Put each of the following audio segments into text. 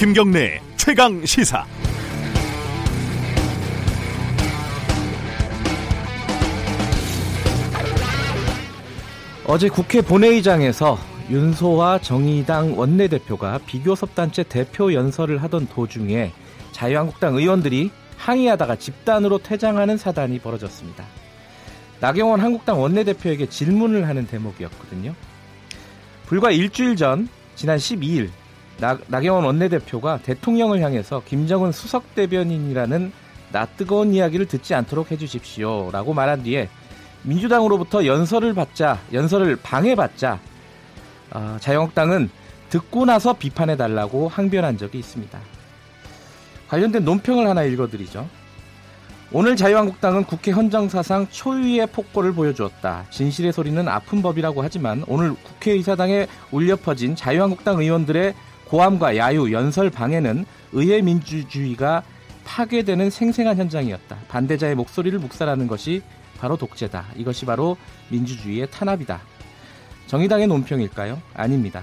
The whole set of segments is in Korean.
김경래 최강 시사. 어제 국회 본회의장에서 윤소와 정의당 원내대표가 비교섭단체 대표 연설을 하던 도중에 자유한국당 의원들이 항의하다가 집단으로 퇴장하는 사단이 벌어졌습니다. 나경원 한국당 원내대표에게 질문을 하는 대목이었거든요. 불과 일주일 전 지난 12일 나, 나경원 원내대표가 대통령을 향해서 김정은 수석 대변인이라는 낯뜨거운 이야기를 듣지 않도록 해주십시오라고 말한 뒤에 민주당으로부터 연설을 받자 연설을 방해받자 어, 자유한국당은 듣고 나서 비판해 달라고 항변한 적이 있습니다. 관련된 논평을 하나 읽어드리죠. 오늘 자유한국당은 국회 헌정사상 초유의 폭거를 보여주었다. 진실의 소리는 아픈 법이라고 하지만 오늘 국회의사당에 울려 퍼진 자유한국당 의원들의 고함과 야유, 연설 방해는 의회 민주주의가 파괴되는 생생한 현장이었다. 반대자의 목소리를 묵살하는 것이 바로 독재다. 이것이 바로 민주주의의 탄압이다. 정의당의 논평일까요? 아닙니다.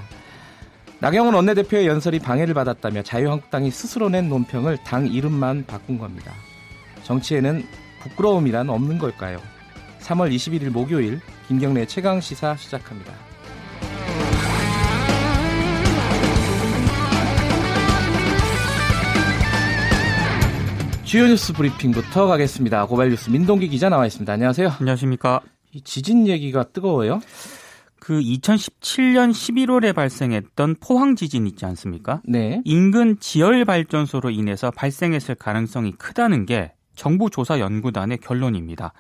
나경원 원내대표의 연설이 방해를 받았다며 자유한국당이 스스로 낸 논평을 당 이름만 바꾼 겁니다. 정치에는 부끄러움이란 없는 걸까요? 3월 21일 목요일 김경래 최강 시사 시작합니다. 주요 뉴스 브리핑부터 가겠습니다. 고발 뉴스 민동기 기자 나와 있습니다. 안녕하세요. 안녕하십니까. 이 지진 얘기가 뜨거워요? 그 2017년 11월에 발생했던 포항 지진 있지 않습니까? 네. 인근 지열 발전소로 인해서 발생했을 가능성이 크다는 게 정부 조사 연구단의 결론입니다.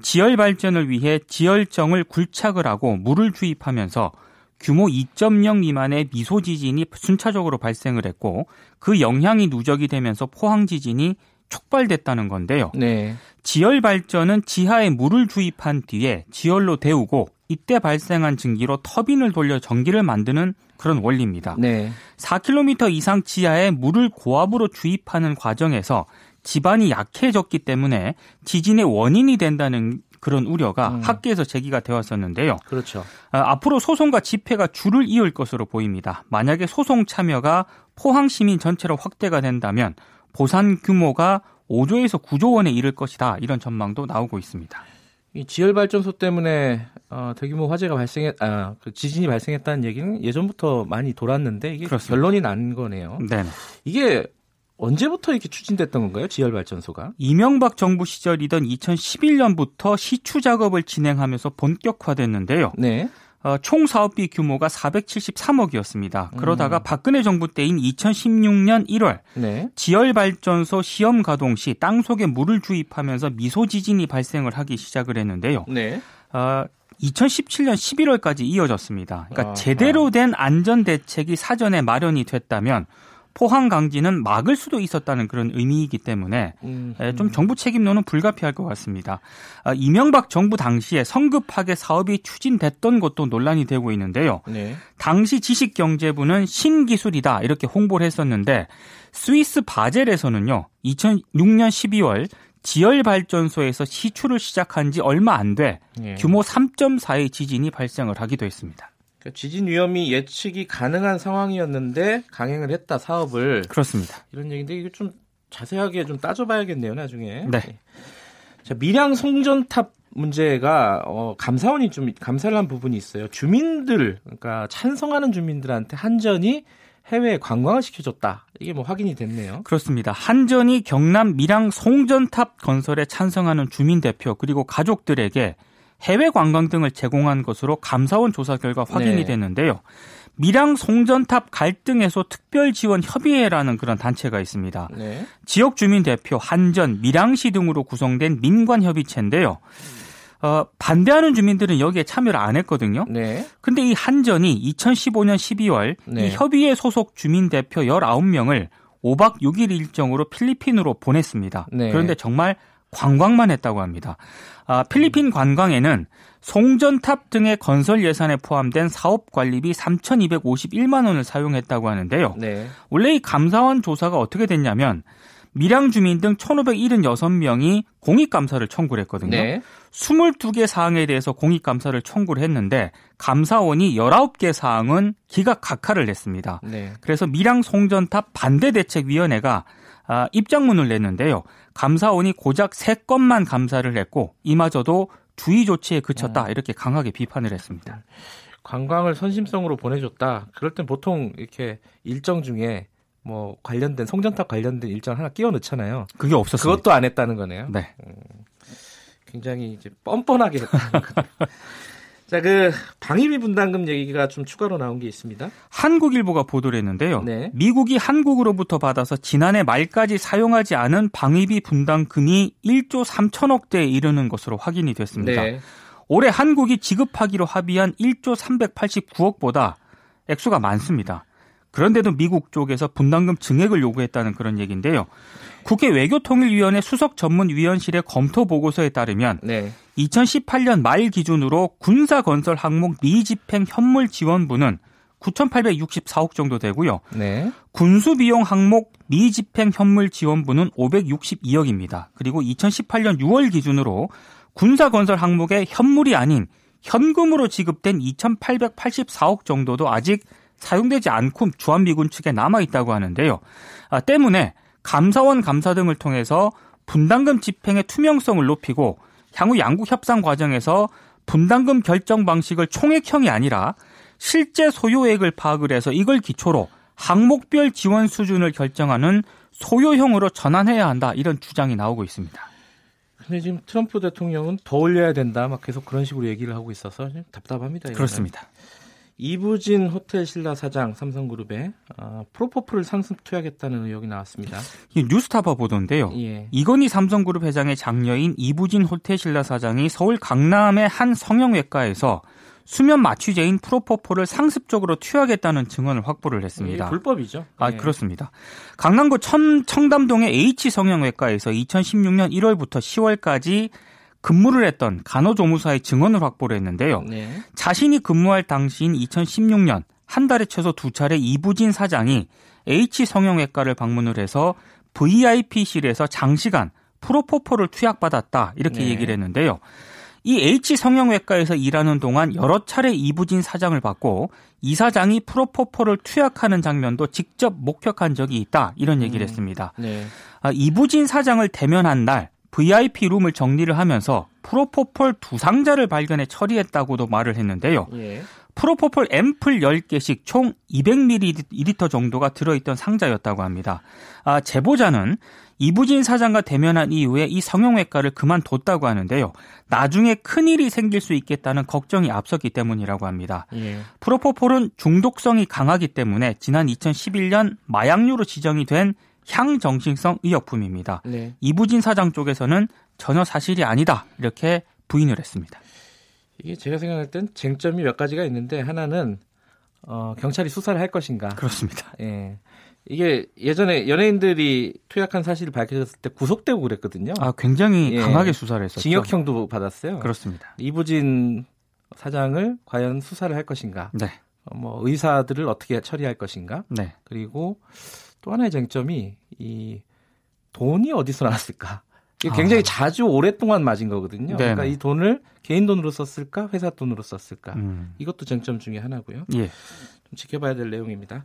지열 발전을 위해 지열정을 굴착을 하고 물을 주입하면서 규모 2.0 미만의 미소 지진이 순차적으로 발생을 했고 그 영향이 누적이 되면서 포항 지진이 촉발됐다는 건데요. 네. 지열 발전은 지하에 물을 주입한 뒤에 지열로 데우고 이때 발생한 증기로 터빈을 돌려 전기를 만드는 그런 원리입니다. 네. 4km 이상 지하에 물을 고압으로 주입하는 과정에서 지반이 약해졌기 때문에 지진의 원인이 된다는 그런 우려가 음. 학계에서 제기가 되었었는데요. 그렇죠. 아, 앞으로 소송과 집회가 줄을 이을 것으로 보입니다. 만약에 소송 참여가 포항 시민 전체로 확대가 된다면 보산 규모가 5조에서 9조 원에 이를 것이다. 이런 전망도 나오고 있습니다. 이 지열 발전소 때문에 어, 대규모 화재가 발생했, 아, 그 지진이 발생했다는 얘기는 예전부터 많이 돌았는데 이게 그렇습니다. 결론이 난 거네요. 네. 이게 언제부터 이렇게 추진됐던 건가요? 지열 발전소가? 이명박 정부 시절이던 2011년부터 시추 작업을 진행하면서 본격화됐는데요. 네. 어, 총 사업비 규모가 473억이었습니다. 그러다가 음. 박근혜 정부 때인 2016년 1월 네. 지열 발전소 시험 가동 시 땅 속에 물을 주입하면서 미소 지진이 발생을 하기 시작을 했는데요. 네. 어, 2017년 11월까지 이어졌습니다. 그러니까 아, 제대로 된 안전 대책이 사전에 마련이 됐다면 포항 강진은 막을 수도 있었다는 그런 의미이기 때문에 음, 음. 좀 정부 책임론은 불가피할 것 같습니다. 아, 이명박 정부 당시에 성급하게 사업이 추진됐던 것도 논란이 되고 있는데요. 네. 당시 지식경제부는 신기술이다 이렇게 홍보를 했었는데 스위스 바젤에서는요 2006년 12월 지열 발전소에서 시추를 시작한 지 얼마 안돼 예. 규모 3.4의 지진이 발생을 하기도 했습니다. 그러니까 지진 위험이 예측이 가능한 상황이었는데 강행을 했다 사업을 그렇습니다. 이런 얘기인데 이거 좀 자세하게 좀 따져봐야겠네요 나중에. 네. 자 밀양 송전탑 문제가 어, 감사원이 좀 감사를 한 부분이 있어요. 주민들 그러니까 찬성하는 주민들한테 한전이 해외 관광을 시켜줬다. 이게 뭐 확인이 됐네요. 그렇습니다. 한전이 경남 밀양 송전탑 건설에 찬성하는 주민 대표 그리고 가족들에게 해외 관광 등을 제공한 것으로 감사원 조사 결과 확인이 네. 됐는데요. 밀양 송전탑 갈등 해소 특별 지원 협의회라는 그런 단체가 있습니다. 네. 지역 주민 대표 한전, 밀양시 등으로 구성된 민관 협의체인데요. 어, 반대하는 주민들은 여기에 참여를 안 했거든요. 네. 근데 이 한전이 2015년 12월 네. 이 협의회 소속 주민 대표 19명을 5박 6일 일정으로 필리핀으로 보냈습니다. 네. 그런데 정말 관광만 했다고 합니다. 아, 필리핀 관광에는 송전탑 등의 건설 예산에 포함된 사업 관리비 3,251만 원을 사용했다고 하는데요. 네. 원래 이 감사원 조사가 어떻게 됐냐면 밀양 주민 등 1,576명이 공익감사를 청구를 했거든요. 네. 22개 사항에 대해서 공익감사를 청구를 했는데 감사원이 19개 사항은 기각 각하를 냈습니다. 네. 그래서 밀양 송전탑 반대대책위원회가 아, 입장문을 냈는데요. 감사원이 고작 3건만 감사를 했고 이마저도 주의 조치에 그쳤다 음. 이렇게 강하게 비판을 했습니다. 관광을 선심성으로 보내줬다. 그럴 땐 보통 이렇게 일정 중에 뭐 관련된 송전탑 관련된 일정 하나 끼워 넣잖아요. 그게 없었습니다. 그것도 안 했다는 거네요. 네. 굉장히 이제 뻔뻔하게 했다는 거네요. 자, 그 방위비 분담금 얘기가 좀 추가로 나온 게 있습니다. 한국일보가 보도를 했는데요. 네. 미국이 한국으로부터 받아서 지난해 말까지 사용하지 않은 방위비 분담금이 1조 3천억 대에 이르는 것으로 확인이 됐습니다. 네. 올해 한국이 지급하기로 합의한 1조 389억보다 액수가 많습니다. 그런데도 미국 쪽에서 분담금 증액을 요구했다는 그런 얘기인데요. 국회 외교통일위원회 수석 전문위원실의 검토 보고서에 따르면 네. 2018년 말 기준으로 군사 건설 항목 미집행 현물 지원분은 9,864억 정도 되고요. 네. 군수 비용 항목 미집행 현물 지원분은 562억입니다. 그리고 2018년 6월 기준으로 군사 건설 항목의 현물이 아닌 현금으로 지급된 2,884억 정도도 아직 사용되지 않고 주한미군 측에 남아 있다고 하는데요. 아, 때문에 감사원 감사 등을 통해서 분담금 집행의 투명성을 높이고 향후 양국 협상 과정에서 분담금 결정 방식을 총액형이 아니라 실제 소요액을 파악을 해서 이걸 기초로 항목별 지원 수준을 결정하는 소요형으로 전환해야 한다 이런 주장이 나오고 있습니다. 근데 지금 트럼프 대통령은 더 올려야 된다 막 계속 그런 식으로 얘기를 하고 있어서 좀 답답합니다. 이거는. 그렇습니다. 이부진 호텔 신라 사장 삼성그룹에 어, 프로포폴을 상습 투약했다는 의혹이 나왔습니다. 이 뉴스타파 보도인데요. 예. 이건희 삼성그룹 회장의 장녀인 이부진 호텔 신라 사장이 서울 강남의 한 성형외과에서 수면 마취제인 프로포폴을 상습적으로 투약했다는 증언을 확보를 했습니다. 이게 불법이죠. 아, 예. 그렇습니다. 강남구 청, 청담동의 H 성형외과에서 2016년 1월부터 10월까지 근무를 했던 간호조무사의 증언을 확보를 했는데요. 네. 자신이 근무할 당시인 2016년 한 달에 최소 두 차례 이부진 사장이 H 성형외과를 방문을 해서 VIP실에서 장시간 프로포폴을 투약받았다 이렇게 네. 얘기를 했는데요. 이 H 성형외과에서 일하는 동안 여러 차례 이부진 사장을 받고 이 사장이 프로포폴을 투약하는 장면도 직접 목격한 적이 있다 이런 얘기를 음. 했습니다. 네. 아, 이부진 사장을 대면한 날 VIP 룸을 정리를 하면서 프로포폴 두 상자를 발견해 처리했다고도 말을 했는데요. 예. 프로포폴 앰플 10개씩 총 200ml 정도가 들어있던 상자였다고 합니다. 아, 제보자는 이부진 사장과 대면한 이후에 이 성형외과를 그만뒀다고 하는데요. 나중에 큰일이 생길 수 있겠다는 걱정이 앞섰기 때문이라고 합니다. 예. 프로포폴은 중독성이 강하기 때문에 지난 2011년 마약류로 지정이 된 향정신성 의약품입니다. 네. 이부진 사장 쪽에서는 전혀 사실이 아니다 이렇게 부인을 했습니다. 이게 제가 생각할 땐 쟁점이 몇 가지가 있는데 하나는 어, 경찰이 수사를 할 것인가. 그렇습니다. 예. 이게 예전에 연예인들이 투약한 사실을 밝혀졌을 때 구속되고 그랬거든요. 아 굉장히 예. 강하게 수사를 했었죠. 징역형도 받았어요. 그렇습니다. 이부진 사장을 과연 수사를 할 것인가. 네, 어, 뭐 의사들을 어떻게 처리할 것인가. 네, 그리고 또 하나의 쟁점이 이 돈이 어디서 나왔을까? 이게 굉장히 아. 자주 오랫동안 맞은 거거든요. 네네. 그러니까 이 돈을 개인 돈으로 썼을까, 회사 돈으로 썼을까? 음, 이것도 쟁점 중에 하나고요. 예, 좀 지켜봐야 될 내용입니다.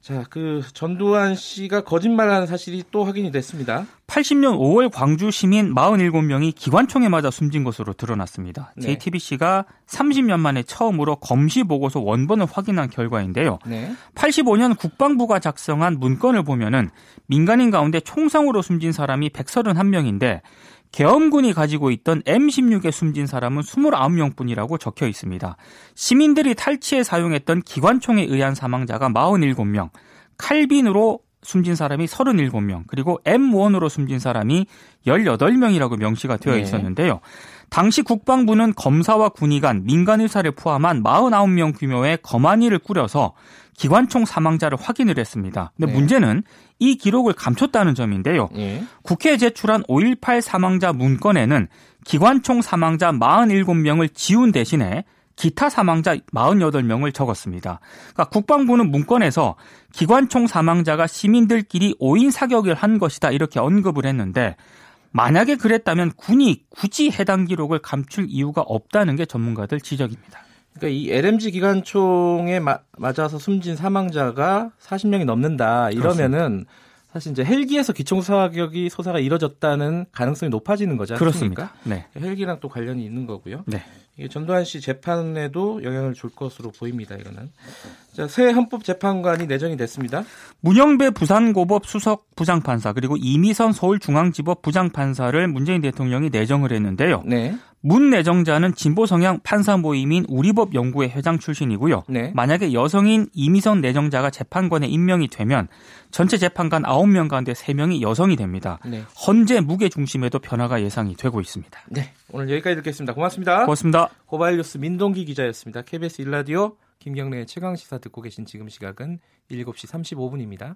자, 그 전두환 씨가 거짓말하는 사실이 또 확인이 됐습니다. 80년 5월 광주 시민 47명이 기관총에 맞아 숨진 것으로 드러났습니다. 네. JTBC가 30년 만에 처음으로 검시 보고서 원본을 확인한 결과인데요. 네. 85년 국방부가 작성한 문건을 보면은 민간인 가운데 총상으로 숨진 사람이 131명인데 계엄군이 가지고 있던 M16에 숨진 사람은 29명뿐이라고 적혀 있습니다. 시민들이 탈취에 사용했던 기관총에 의한 사망자가 47명, 칼빈으로 숨진 사람이 37명, 그리고 M1으로 숨진 사람이 18명이라고 명시가 되어 네. 있었는데요. 당시 국방부는 검사와 군의관, 민간 의사를 포함한 49명 규모의 검안위를 꾸려서 기관총 사망자를 확인을 했습니다. 근데 네. 문제는 이 기록을 감췄다는 점인데요. 예. 국회에 제출한 5.18 사망자 문건에는 기관총 사망자 47명을 지운 대신에 기타 사망자 48명을 적었습니다. 그러니까 국방부는 문건에서 기관총 사망자가 시민들끼리 오인 사격을 한 것이다 이렇게 언급을 했는데 만약에 그랬다면 군이 굳이 해당 기록을 감출 이유가 없다는 게 전문가들 지적입니다. 그러니까 이 LMG 기관총에 마, 맞아서 숨진 사망자가 40명이 넘는다 이러면은 그렇습니다. 사실 이제 헬기에서 기총 사격이 소사가 이뤄졌다는 가능성이 높아지는 거죠. 그렇습니까? 네. 헬기랑 또 관련이 있는 거고요. 네. 이게 전두환 씨 재판에도 영향을 줄 것으로 보입니다. 이거는. 자, 새 헌법재판관이 내정이 됐습니다. 문영배 부산고법 수석 부장판사 그리고 이미선 서울중앙지법 부장판사를 문재인 대통령이 내정을 했는데요. 네. 문 내정자는 진보 성향 판사 모임인 우리법 연구회 회장 출신이고요. 네. 만약에 여성인 이미선 내정자가 재판관에 임명이 되면 전체 재판관 9명 가운데 3명이 여성이 됩니다. 네. 헌재 무게 중심에도 변화가 예상이 되고 있습니다. 네. 오늘 여기까지 듣겠습니다. 고맙습니다. 고맙습니다. 고바일 뉴스 민동기 기자였습니다. KBS 일라디오 김경래의 최강 시사 듣고 계신 지금 시각은 7시 35분입니다.